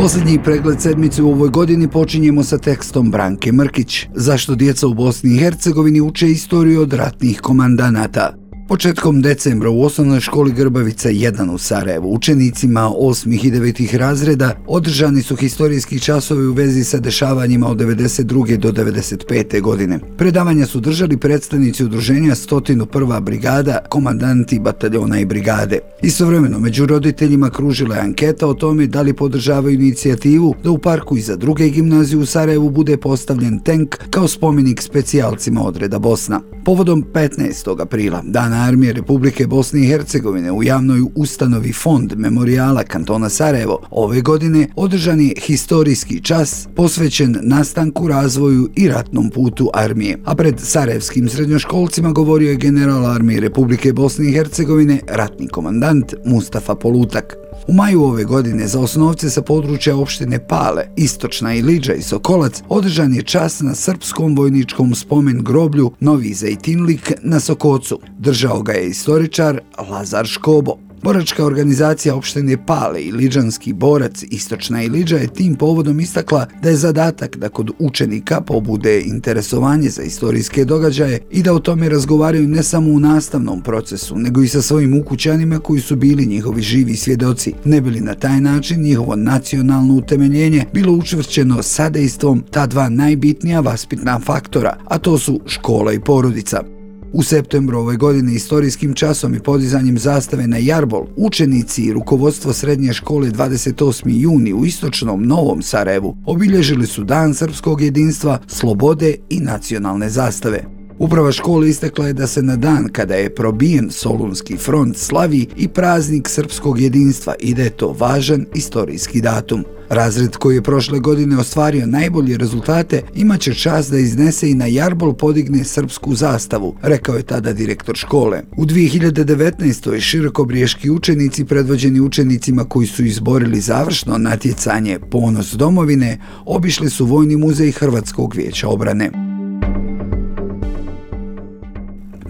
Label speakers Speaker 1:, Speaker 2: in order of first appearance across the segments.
Speaker 1: Posljednji pregled sedmice u ovoj godini počinjemo sa tekstom Branke Mrkić. Zašto djeca u Bosni i Hercegovini uče istoriju od ratnih komandanata? Početkom decembra u osnovnoj školi Grbavica 1 u Sarajevu učenicima 8. i 9. razreda održani su historijski časovi u vezi sa dešavanjima od 92. do 95. godine. Predavanja su držali predstavnici udruženja 101. brigada, komandanti bataljona i brigade. Istovremeno, među roditeljima kružila je anketa o tome da li podržavaju inicijativu da u parku iza druge gimnazije u Sarajevu bude postavljen tank kao spomenik specijalcima odreda Bosna. Povodom 15. aprila, dana armije Republike Bosne i Hercegovine u javnoj ustanovi Fond Memorijala kantona Sarajevo ove godine održan je historijski čas posvećen nastanku, razvoju i ratnom putu armije. A pred sarajevskim srednjoškolcima govorio je general armije Republike Bosne i Hercegovine, ratni komandant Mustafa Polutak. U maju ove godine za osnovce sa područja opštine Pale, Istočna i Liđa i Sokolac održan je čas na srpskom vojničkom spomen groblju Novi Zajtinlik na Sokocu. Držao ga je istoričar Lazar Škobo. Boračka organizacija opštine Pale i Liđanski borac Istočna i Liđa je tim povodom istakla da je zadatak da kod učenika pobude interesovanje za istorijske događaje i da o tome razgovaraju ne samo u nastavnom procesu, nego i sa svojim ukućanima koji su bili njihovi živi svjedoci, ne bili na taj način njihovo nacionalno utemeljenje bilo učvršćeno sadejstvom ta dva najbitnija vaspitna faktora, a to su škola i porodica. U septembru ove godine istorijskim časom i podizanjem zastave na Jarbol, učenici i rukovodstvo srednje škole 28. juni u istočnom Novom Sarajevu obilježili su Dan srpskog jedinstva, slobode i nacionalne zastave. Uprava škole istekla je da se na dan kada je probijen Solunski front slavi i praznik srpskog jedinstva i da je to važan istorijski datum. Razred koji je prošle godine ostvario najbolje rezultate imaće čas da iznese i na Jarbol podigne srpsku zastavu, rekao je tada direktor škole. U 2019. širokobriješki učenici predvođeni učenicima koji su izborili završno natjecanje Ponos domovine obišli su Vojni muzej Hrvatskog vijeća obrane.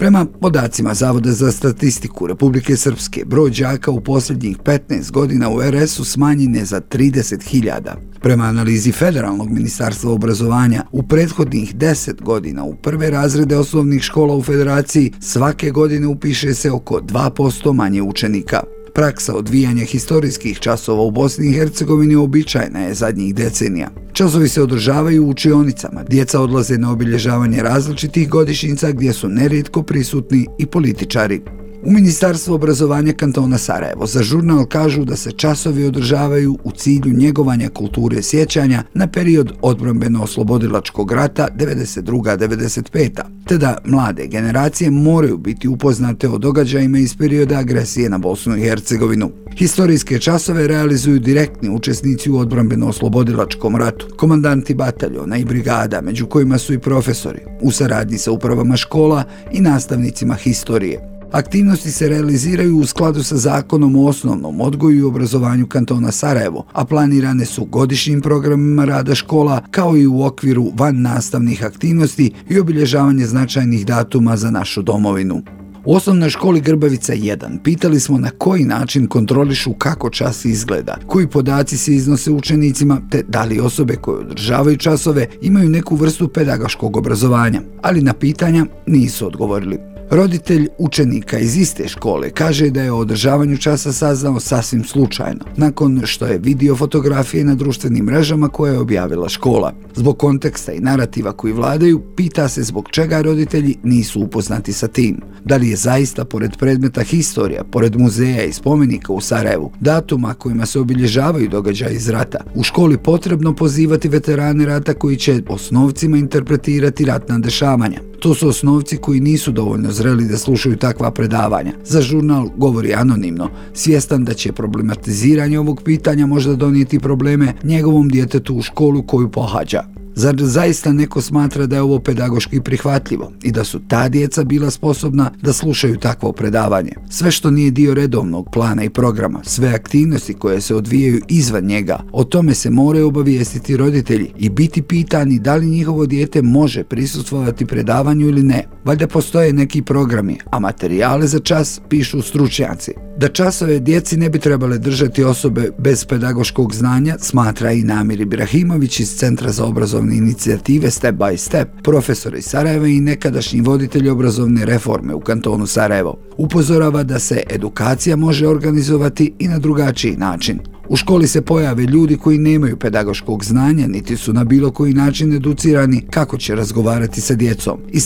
Speaker 1: Prema podacima Zavoda za statistiku Republike Srpske, broj džaka u posljednjih 15 godina u RS-u smanjen je za 30.000. Prema analizi Federalnog ministarstva obrazovanja, u prethodnih 10 godina u prve razrede osnovnih škola u federaciji svake godine upiše se oko 2% manje učenika. Praksa odvijanja historijskih časova u Bosni i Hercegovini običajna je zadnjih decenija. Časovi se održavaju u učionicama, djeca odlaze na obilježavanje različitih godišnjica gdje su nerijetko prisutni i političari. U Ministarstvu obrazovanja kantona Sarajevo za žurnal kažu da se časovi održavaju u cilju njegovanja kulture sjećanja na period odbrambeno-oslobodilačkog rata 92-95. Te da mlade generacije moraju biti upoznate o događajima iz perioda agresije na Bosnu i Hercegovinu. Historijske časove realizuju direktni učesnici u odbrambeno-oslobodilačkom ratu, komandanti bataljona i brigada, među kojima su i profesori, u saradnji sa upravama škola i nastavnicima historije. Aktivnosti se realiziraju u skladu sa zakonom o osnovnom odgoju i obrazovanju kantona Sarajevo, a planirane su godišnjim programima rada škola kao i u okviru van nastavnih aktivnosti i obilježavanje značajnih datuma za našu domovinu. U osnovnoj školi Grbavica 1 pitali smo na koji način kontrolišu kako čas izgleda, koji podaci se iznose učenicima, te da li osobe koje održavaju časove imaju neku vrstu pedagoškog obrazovanja, ali na pitanja nisu odgovorili. Roditelj učenika iz iste škole kaže da je o održavanju časa saznao sasvim slučajno, nakon što je vidio fotografije na društvenim mrežama koje je objavila škola. Zbog konteksta i narativa koji vladaju, pita se zbog čega roditelji nisu upoznati sa tim. Da li je zaista, pored predmeta historija, pored muzeja i spomenika u Sarajevu, datuma kojima se obilježavaju događaje iz rata, u školi potrebno pozivati veterane rata koji će osnovcima interpretirati ratna dešavanja. To su osnovci koji nisu dovoljno zreli da slušaju takva predavanja. Za žurnal govori anonimno, svjestan da će problematiziranje ovog pitanja možda donijeti probleme njegovom djetetu u školu koju pohađa. Zar zaista neko smatra da je ovo pedagoški prihvatljivo i da su ta djeca bila sposobna da slušaju takvo predavanje? Sve što nije dio redovnog plana i programa, sve aktivnosti koje se odvijaju izvan njega, o tome se moraju obavijestiti roditelji i biti pitani da li njihovo dijete može prisustvovati predavanju ili ne. Valjda postoje neki programi, a materijale za čas pišu stručnjaci. Da časove djeci ne bi trebale držati osobe bez pedagoškog znanja, smatra i Namir Ibrahimović iz Centra za obrazovne inicijative Step by Step, profesor iz Sarajeva i nekadašnji voditelj obrazovne reforme u kantonu Sarajevo. Upozorava da se edukacija može organizovati i na drugačiji način. U školi se pojave ljudi koji nemaju pedagoškog znanja, niti su na bilo koji način educirani kako će razgovarati sa djecom i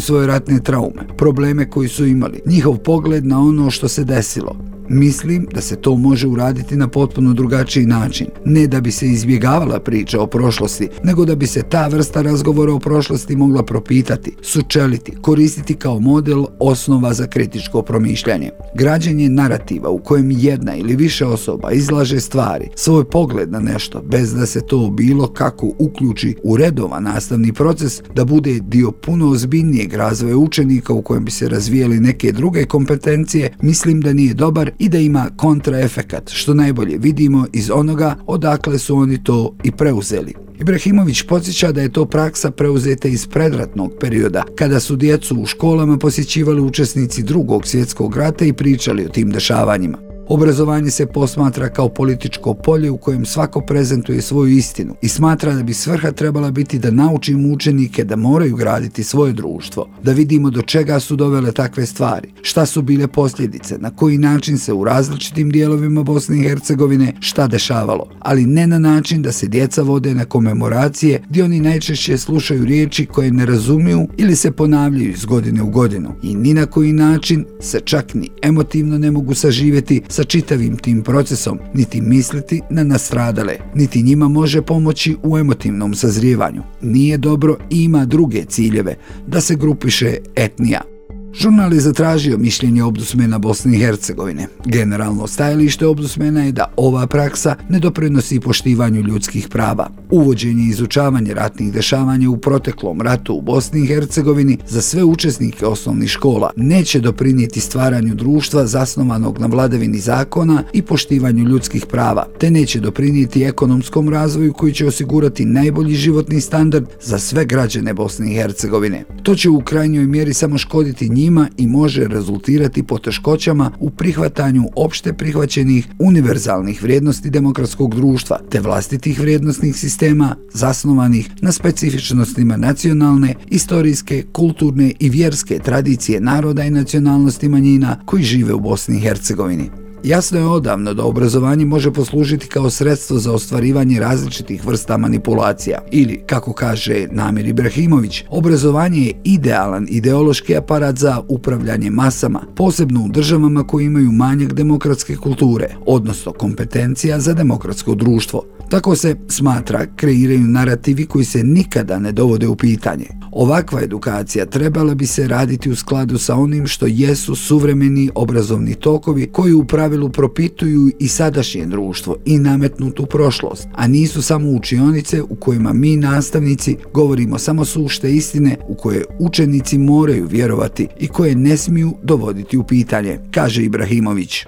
Speaker 1: svoje ratne traume, probleme koji su imali, njihov pogled na ono što se desilo. Mislim da se to može uraditi na potpuno drugačiji način. Ne da bi se izbjegavala priča o prošlosti, nego da bi se ta vrsta razgovora o prošlosti mogla propitati, sučeliti, koristiti kao model osnova za kritičko promišljanje. Građenje narativa u kojem jedna ili više osoba izlaže stvari, svoj pogled na nešto, bez da se to bilo kako uključi u redova nastavni proces, da bude dio puno ozbiljnijeg razvoja učenika u kojem bi se razvijeli neke druge kompetencije, mislim da nije dobar i da ima kontraefekat, što najbolje vidimo iz onoga odakle su oni to i preuzeli. Ibrahimović podsjeća da je to praksa preuzeta iz predratnog perioda, kada su djecu u školama posjećivali učesnici drugog svjetskog rata i pričali o tim dešavanjima. Obrazovanje se posmatra kao političko polje u kojem svako prezentuje svoju istinu i smatra da bi svrha trebala biti da naučimo učenike da moraju graditi svoje društvo, da vidimo do čega su dovele takve stvari, šta su bile posljedice, na koji način se u različitim dijelovima Bosne i Hercegovine šta dešavalo, ali ne na način da se djeca vode na komemoracije gdje oni najčešće slušaju riječi koje ne razumiju ili se ponavljaju iz godine u godinu i ni na koji način se čak ni emotivno ne mogu saživjeti sa čitavim tim procesom, niti misliti na nastradale, niti njima može pomoći u emotivnom sazrijevanju. Nije dobro i ima druge ciljeve, da se grupiše etnija. Žurnal je zatražio mišljenje obdusmena Bosne i Hercegovine. Generalno stajalište obdusmena je da ova praksa ne doprinosi poštivanju ljudskih prava. Uvođenje i izučavanje ratnih dešavanja u proteklom ratu u Bosni i Hercegovini za sve učesnike osnovnih škola neće doprinijeti stvaranju društva zasnovanog na vladavini zakona i poštivanju ljudskih prava, te neće doprinijeti ekonomskom razvoju koji će osigurati najbolji životni standard za sve građane Bosne i Hercegovine. To će u krajnjoj mjeri samo škoditi njih njima i može rezultirati poteškoćama u prihvatanju opšte prihvaćenih univerzalnih vrijednosti demokratskog društva te vlastitih vrijednostnih sistema zasnovanih na specifičnostima nacionalne, istorijske, kulturne i vjerske tradicije naroda i nacionalnosti manjina koji žive u Bosni i Hercegovini. Jasno je odavno da obrazovanje može poslužiti kao sredstvo za ostvarivanje različitih vrsta manipulacija. Ili, kako kaže Namir Ibrahimović, obrazovanje je idealan ideološki aparat za upravljanje masama, posebno u državama koji imaju manjak demokratske kulture, odnosno kompetencija za demokratsko društvo. Tako se smatra kreiraju narativi koji se nikada ne dovode u pitanje. Ovakva edukacija trebala bi se raditi u skladu sa onim što jesu suvremeni obrazovni tokovi koji u pravilu propituju i sadašnje društvo i nametnutu prošlost, a nisu samo učionice u kojima mi nastavnici govorimo samo sušte istine u koje učenici moraju vjerovati i koje ne smiju dovoditi u pitanje, kaže Ibrahimović.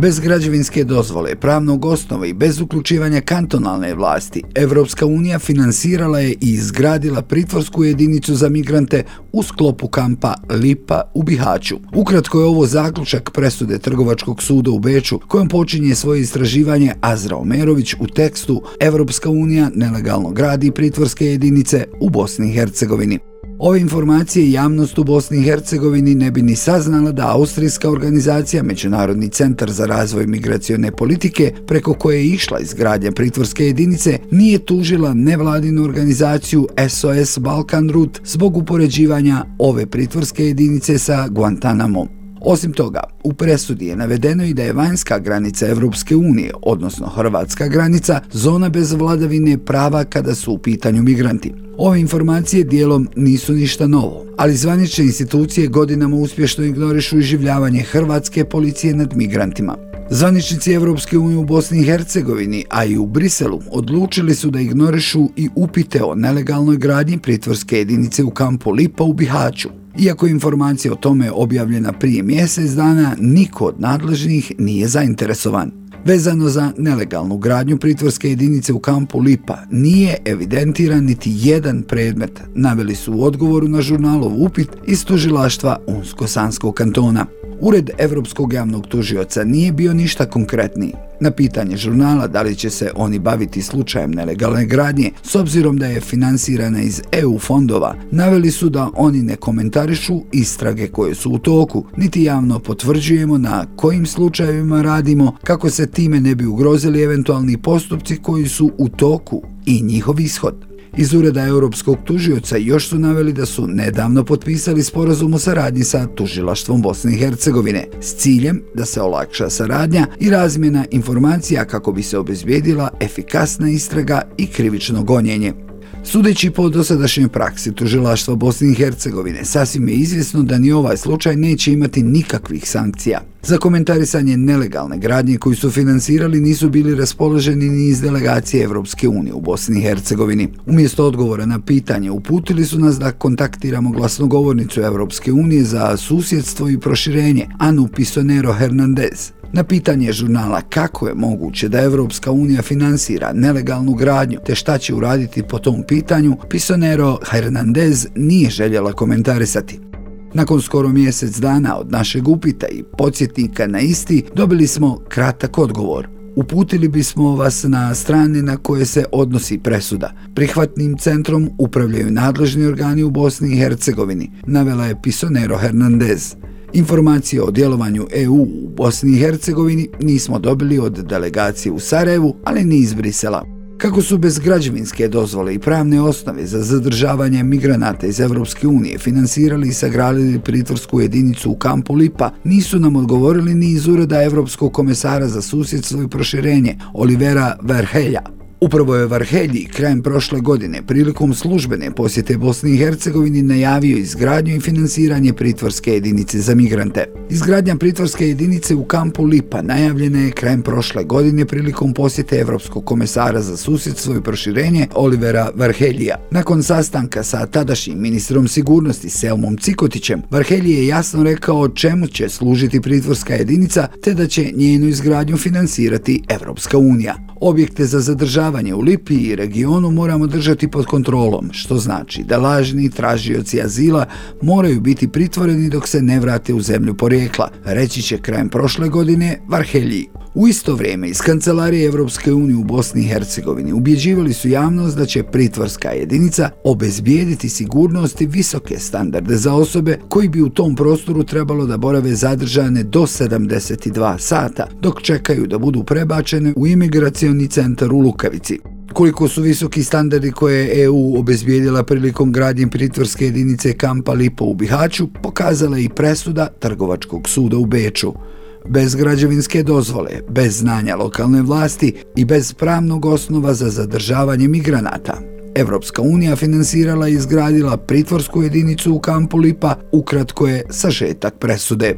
Speaker 1: Bez građevinske dozvole, pravnog osnova i bez uključivanja kantonalne vlasti, Evropska unija finansirala je i izgradila pritvorsku jedinicu za migrante u sklopu kampa Lipa u Bihaću. Ukratko je ovo zaključak presude Trgovačkog suda u Beču, kojom počinje svoje istraživanje Azra Omerović u tekstu Evropska unija nelegalno gradi pritvorske jedinice u Bosni i Hercegovini. Ove informacije javnost u Bosni i Hercegovini ne bi ni saznala da austrijska organizacija Međunarodni centar za razvoj migracione politike, preko koje je išla izgradnja pritvorske jedinice, nije tužila nevladinu organizaciju SOS Balkan Route zbog upoređivanja ove pritvorske jedinice sa Guantanamo. Osim toga, u presudi je navedeno i da je vanjska granica Evropske unije, odnosno hrvatska granica, zona bez vladavine prava kada su u pitanju migranti. Ove informacije dijelom nisu ništa novo, ali zvanične institucije godinama uspješno ignorišu iživljavanje hrvatske policije nad migrantima. Zvaničnici Evropske unije u Bosni i Hercegovini, a i u Briselu, odlučili su da ignorišu i upite o nelegalnoj gradnji pritvorske jedinice u kampu Lipa u Bihaću. Iako je informacija o tome objavljena prije mjesec dana, niko od nadležnih nije zainteresovan. Vezano za nelegalnu gradnju pritvorske jedinice u kampu Lipa nije evidentiran niti jedan predmet, naveli su u odgovoru na žurnalov upit iz tužilaštva Unsko-Sanskog kantona. Ured Evropskog javnog tužioca nije bio ništa konkretniji. Na pitanje žurnala da li će se oni baviti slučajem nelegalne gradnje, s obzirom da je finansirana iz EU fondova, naveli su da oni ne komentarišu istrage koje su u toku, niti javno potvrđujemo na kojim slučajevima radimo kako se time ne bi ugrozili eventualni postupci koji su u toku i njihov ishod. Iz ureda Europskog tužioca još su naveli da su nedavno potpisali sporazum o saradnji sa tužilaštvom Bosne i Hercegovine s ciljem da se olakša saradnja i razmjena informacija kako bi se obezbijedila efikasna istraga i krivično gonjenje. Sudeći po dosadašnjoj praksi tužilaštva Bosne i Hercegovine, sasvim je izvjesno da ni ovaj slučaj neće imati nikakvih sankcija. Za komentarisanje nelegalne gradnje koju su finansirali nisu bili raspoloženi ni iz delegacije Evropske unije u Bosni i Hercegovini. Umjesto odgovora na pitanje uputili su nas da kontaktiramo glasnogovornicu Evropske unije za susjedstvo i proširenje, Anu Pisonero Hernandez. Na pitanje žurnala kako je moguće da Evropska unija finansira nelegalnu gradnju te šta će uraditi po tom pitanju, Pisonero Hernandez nije željela komentarisati. Nakon skoro mjesec dana od našeg upita i podsjetnika na isti, dobili smo kratak odgovor. Uputili bismo vas na strane na koje se odnosi presuda. Prihvatnim centrom upravljaju nadležni organi u Bosni i Hercegovini, navela je Pisonero Hernandez. Informacije o djelovanju EU u Bosni i Hercegovini nismo dobili od delegacije u Sarajevu, ali ni iz Brisela. Kako su bez građevinske dozvole i pravne osnove za zadržavanje migranata iz Evropske unije finansirali i sagradili pritvorsku jedinicu u kampu Lipa, nisu nam odgovorili ni iz ureda Evropskog komesara za susjedstvo i proširenje Olivera Verhelja. Upravo je Varhelji krajem prošle godine prilikom službene posjete Bosni i Hercegovini najavio izgradnju i finansiranje pritvorske jedinice za migrante. Izgradnja pritvorske jedinice u kampu Lipa najavljena je krajem prošle godine prilikom posjete Evropskog komesara za susjedstvo i proširenje Olivera Varhelija. Nakon sastanka sa tadašnjim ministrom sigurnosti Selmom Cikotićem, Varhelji je jasno rekao čemu će služiti pritvorska jedinica te da će njenu izgradnju finansirati Evropska unija. Objekte za zadržavanje u Lipi i regionu moramo držati pod kontrolom, što znači da lažni tražioci azila moraju biti pritvoreni dok se ne vrate u zemlju porijekla, reći će krajem prošle godine Varhelji. U isto vrijeme iz Kancelarije Evropske unije u Bosni i Hercegovini ubjeđivali su javnost da će pritvorska jedinica obezbijediti sigurnost i visoke standarde za osobe koji bi u tom prostoru trebalo da borave zadržane do 72 sata, dok čekaju da budu prebačene u imigracioni centar u Lukavici. Koliko su visoki standardi koje je EU obezbijedila prilikom gradnje pritvorske jedinice kampa Lipo u Bihaću, pokazala i presuda Trgovačkog suda u Beču bez građevinske dozvole, bez znanja lokalne vlasti i bez pravnog osnova za zadržavanje migranata. Evropska unija finansirala i izgradila pritvorsku jedinicu u kampu Lipa, ukratko je sažetak presude.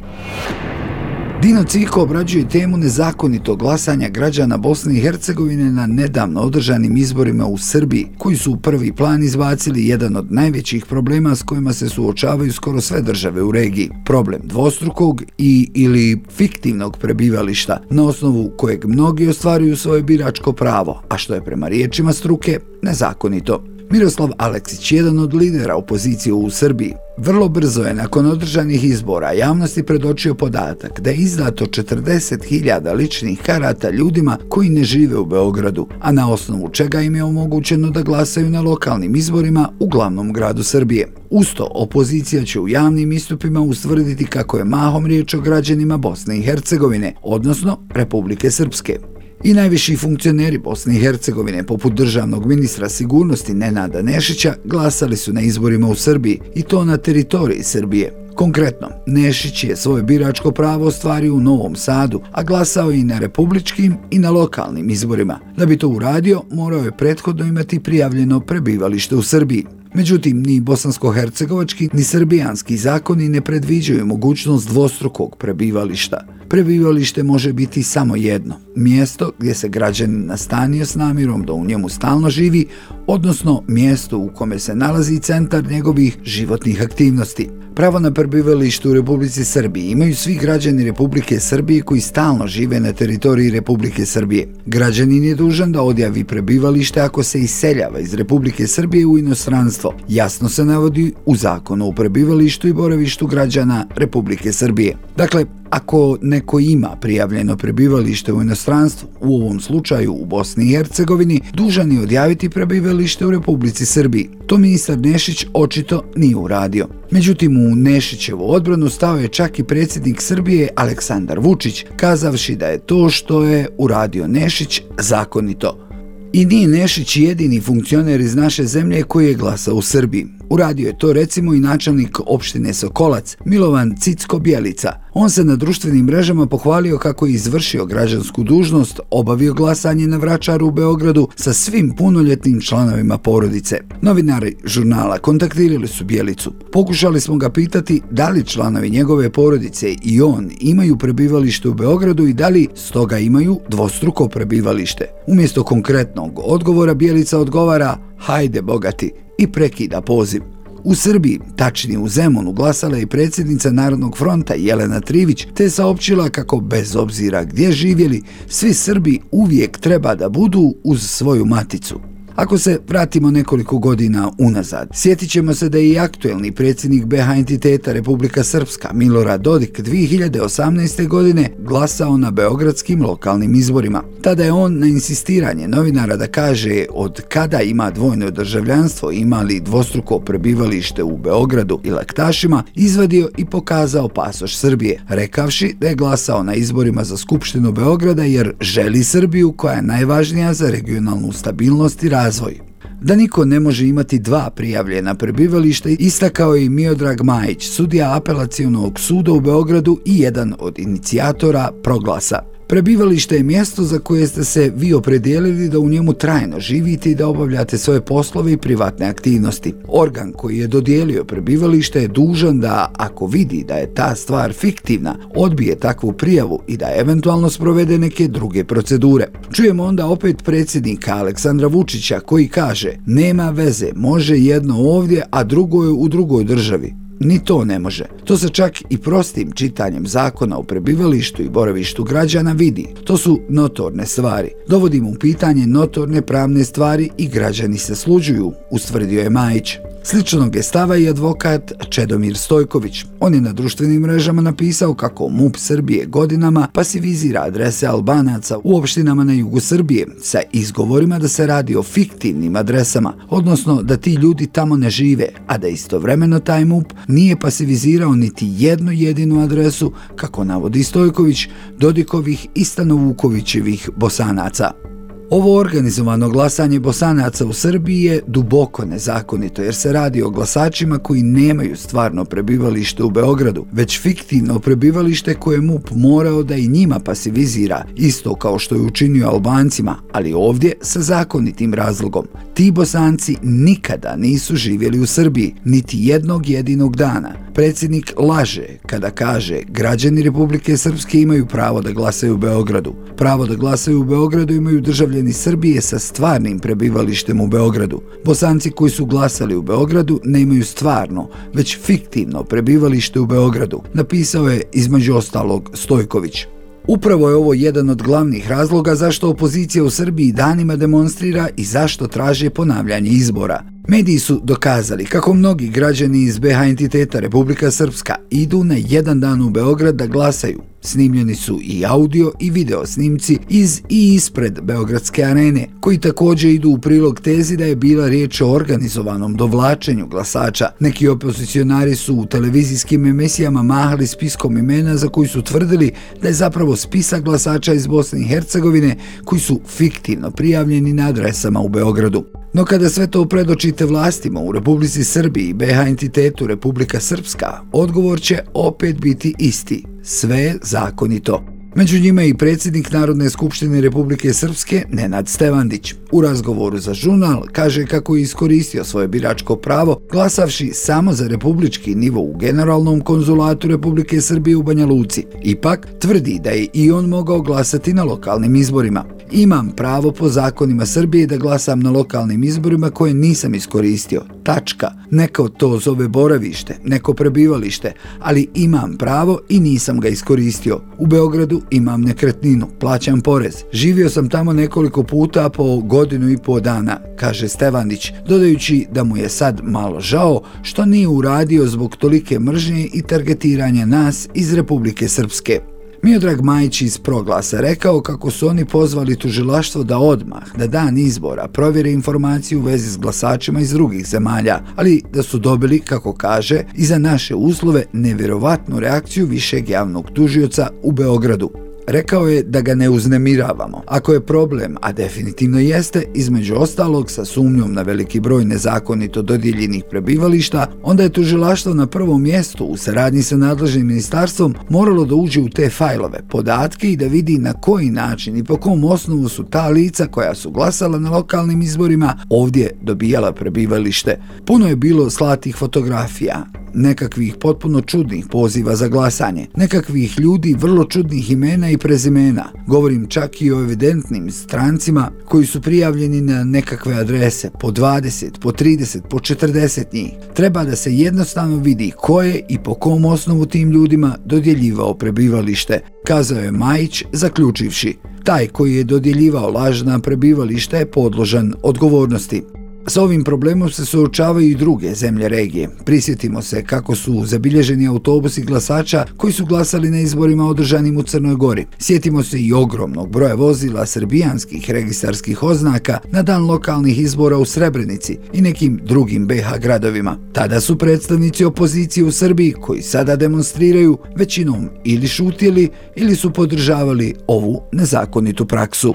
Speaker 1: Dino Ciko obrađuje temu nezakonito glasanja građana Bosne i Hercegovine na nedavno održanim izborima u Srbiji, koji su u prvi plan izbacili jedan od najvećih problema s kojima se suočavaju skoro sve države u regiji. Problem dvostrukog i ili fiktivnog prebivališta, na osnovu kojeg mnogi ostvaruju svoje biračko pravo, a što je prema riječima struke nezakonito. Miroslav Aleksić, jedan od lidera opozicije u Srbiji, vrlo brzo je nakon održanih izbora javnosti predočio podatak da je izdato 40.000 ličnih karata ljudima koji ne žive u Beogradu, a na osnovu čega im je omogućeno da glasaju na lokalnim izborima u glavnom gradu Srbije. Usto, opozicija će u javnim istupima ustvrditi kako je mahom riječ o građanima Bosne i Hercegovine, odnosno Republike Srpske. I najviši funkcioneri Bosne i Hercegovine, poput državnog ministra sigurnosti Nenada Nešića, glasali su na izborima u Srbiji i to na teritoriji Srbije. Konkretno, Nešić je svoje biračko pravo ostvario u Novom Sadu, a glasao je i na republičkim i na lokalnim izborima. Da bi to uradio, morao je prethodno imati prijavljeno prebivalište u Srbiji. Međutim, ni bosansko-hercegovački, ni srbijanski zakoni ne predviđaju mogućnost dvostrukog prebivališta prebivalište može biti samo jedno, mjesto gdje se građanin nastanio s namirom da u njemu stalno živi, odnosno mjesto u kome se nalazi centar njegovih životnih aktivnosti. Pravo na prebivalište u Republici Srbiji imaju svi građani Republike Srbije koji stalno žive na teritoriji Republike Srbije. Građanin je dužan da odjavi prebivalište ako se iseljava iz Republike Srbije u inostranstvo. Jasno se navodi u zakonu o prebivalištu i boravištu građana Republike Srbije. Dakle, ako neko ima prijavljeno prebivalište u inostranstvu, u ovom slučaju u Bosni i Hercegovini, dužan je odjaviti prebivalište u Republici Srbiji. To ministar Nešić očito nije uradio. Međutim, u Nešićevu odbranu stao je čak i predsjednik Srbije Aleksandar Vučić, kazavši da je to što je uradio Nešić zakonito. I nije Nešić jedini funkcioner iz naše zemlje koji je glasao u Srbiji. Uradio je to recimo i načelnik opštine Sokolac, Milovan Cicko-Bjelica. On se na društvenim mrežama pohvalio kako je izvršio građansku dužnost, obavio glasanje na vračaru u Beogradu sa svim punoljetnim članovima porodice. Novinari žurnala kontaktirali su Bjelicu. Pokušali smo ga pitati da li članovi njegove porodice i on imaju prebivalište u Beogradu i da li stoga imaju dvostruko prebivalište. Umjesto konkretnog odgovora Bjelica odgovara hajde bogati i prekida poziv. U Srbiji, tačnije u Zemunu, glasala je predsjednica Narodnog fronta Jelena Trivić, te saopćila kako bez obzira gdje živjeli, svi Srbi uvijek treba da budu uz svoju maticu. Ako se vratimo nekoliko godina unazad, sjetit ćemo se da je i aktuelni predsjednik BH entiteta Republika Srpska Milorad Dodik 2018. godine glasao na beogradskim lokalnim izborima. Tada je on na insistiranje novinara da kaže od kada ima dvojno državljanstvo ima li dvostruko prebivalište u Beogradu i Laktašima, izvadio i pokazao pasoš Srbije, rekavši da je glasao na izborima za Skupštinu Beograda jer želi Srbiju koja je najvažnija za regionalnu stabilnost i razvoj razvoj. Da niko ne može imati dva prijavljena prebivališta, istakao je i Miodrag Majić, sudija apelacijonog suda u Beogradu i jedan od inicijatora proglasa. Prebivalište je mjesto za koje ste se vi opredijelili da u njemu trajno živite i da obavljate svoje poslove i privatne aktivnosti. Organ koji je dodijelio prebivalište je dužan da, ako vidi da je ta stvar fiktivna, odbije takvu prijavu i da eventualno sprovede neke druge procedure. Čujemo onda opet predsjednika Aleksandra Vučića koji kaže nema veze, može jedno ovdje, a drugo je u drugoj državi ni to ne može. To se čak i prostim čitanjem zakona o prebivalištu i boravištu građana vidi. To su notorne stvari. Dovodimo u pitanje notorne pravne stvari i građani se sluđuju, ustvrdio je Majić. Sličnog je stava i advokat Čedomir Stojković. On je na društvenim mrežama napisao kako MUP Srbije godinama pasivizira adrese Albanaca u opštinama na jugu Srbije sa izgovorima da se radi o fiktivnim adresama, odnosno da ti ljudi tamo ne žive, a da istovremeno taj MUP nije pasivizirao niti jednu jedinu adresu, kako navodi Stojković, Dodikovih i Stanovukovićevih bosanaca. Ovo organizovano glasanje bosanaca u Srbiji je duboko nezakonito jer se radi o glasačima koji nemaju stvarno prebivalište u Beogradu, već fiktivno prebivalište koje MUP morao da i njima pasivizira, isto kao što je učinio Albancima, ali ovdje sa zakonitim razlogom. Ti bosanci nikada nisu živjeli u Srbiji, niti jednog jedinog dana. Predsjednik laže kada kaže građani Republike Srpske imaju pravo da glasaju u Beogradu. Pravo da glasaju u Beogradu imaju državljeni Srbije sa stvarnim prebivalištem u Beogradu. Bosanci koji su glasali u Beogradu ne imaju stvarno, već fiktivno prebivalište u Beogradu, napisao je između ostalog Stojković. Upravo je ovo jedan od glavnih razloga zašto opozicija u Srbiji danima demonstrira i zašto traže ponavljanje izbora. Mediji su dokazali kako mnogi građani iz BH entiteta Republika Srpska idu na jedan dan u Beograd da glasaju. Snimljeni su i audio i video snimci iz i ispred Beogradske arene, koji također idu u prilog tezi da je bila riječ o organizovanom dovlačenju glasača. Neki opozicionari su u televizijskim emisijama mahali spiskom imena za koji su tvrdili da je zapravo spisak glasača iz Bosne i Hercegovine koji su fiktivno prijavljeni na adresama u Beogradu. No kada sve to predočite vlastima u Republici Srbiji i BH entitetu Republika Srpska, odgovor će opet biti isti. Sve je zakonito. Među njima je i predsjednik Narodne skupštine Republike Srpske Nenad Stevandić. U razgovoru za žurnal kaže kako je iskoristio svoje biračko pravo glasavši samo za republički nivo u Generalnom konzulatu Republike Srbije u Banja Luci. Ipak tvrdi da je i on mogao glasati na lokalnim izborima. Imam pravo po zakonima Srbije da glasam na lokalnim izborima koje nisam iskoristio. Tačka. Neko to zove boravište, neko prebivalište, ali imam pravo i nisam ga iskoristio. U Beogradu imam nekretninu, plaćam porez. Živio sam tamo nekoliko puta po godinu i po dana, kaže Stevanić, dodajući da mu je sad malo žao što nije uradio zbog tolike mržnje i targetiranja nas iz Republike Srpske. Miodrag Majić iz Proglasa rekao kako su oni pozvali tužilaštvo da odmah, da dan izbora, provjere informaciju u vezi s glasačima iz drugih zemalja, ali da su dobili, kako kaže, i za naše uslove nevjerovatnu reakciju višeg javnog tužioca u Beogradu. Rekao je da ga ne uznemiravamo. Ako je problem, a definitivno jeste, između ostalog sa sumnjom na veliki broj nezakonito dodijeljenih prebivališta, onda je tužilaštvo na prvom mjestu u saradnji sa nadležnim ministarstvom moralo da uđe u te fajlove, podatke i da vidi na koji način i po kom osnovu su ta lica koja su glasala na lokalnim izborima ovdje dobijala prebivalište. Puno je bilo slatih fotografija, nekakvih potpuno čudnih poziva za glasanje, nekakvih ljudi vrlo čudnih imena i prezimena. Govorim čak i o evidentnim strancima koji su prijavljeni na nekakve adrese po 20, po 30, po 40 njih. Treba da se jednostavno vidi ko je i po kom osnovu tim ljudima dodjeljivao prebivalište, kazao je Majić zaključivši. Taj koji je dodjeljivao lažna prebivališta je podložan odgovornosti. Sa ovim problemom se suočavaju i druge zemlje regije. Prisjetimo se kako su zabilježeni autobusi glasača koji su glasali na izborima održanim u Crnoj Gori. Sjetimo se i ogromnog broja vozila srbijanskih registarskih oznaka na dan lokalnih izbora u Srebrenici i nekim drugim BH gradovima. Tada su predstavnici opozicije u Srbiji koji sada demonstriraju većinom ili šutili ili su podržavali ovu nezakonitu praksu.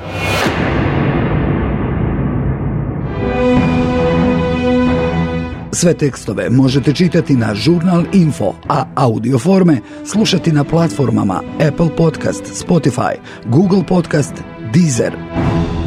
Speaker 1: Sve tekstove možete čitati na Žurnal Info, a audio forme slušati na platformama Apple Podcast, Spotify, Google Podcast, Deezer.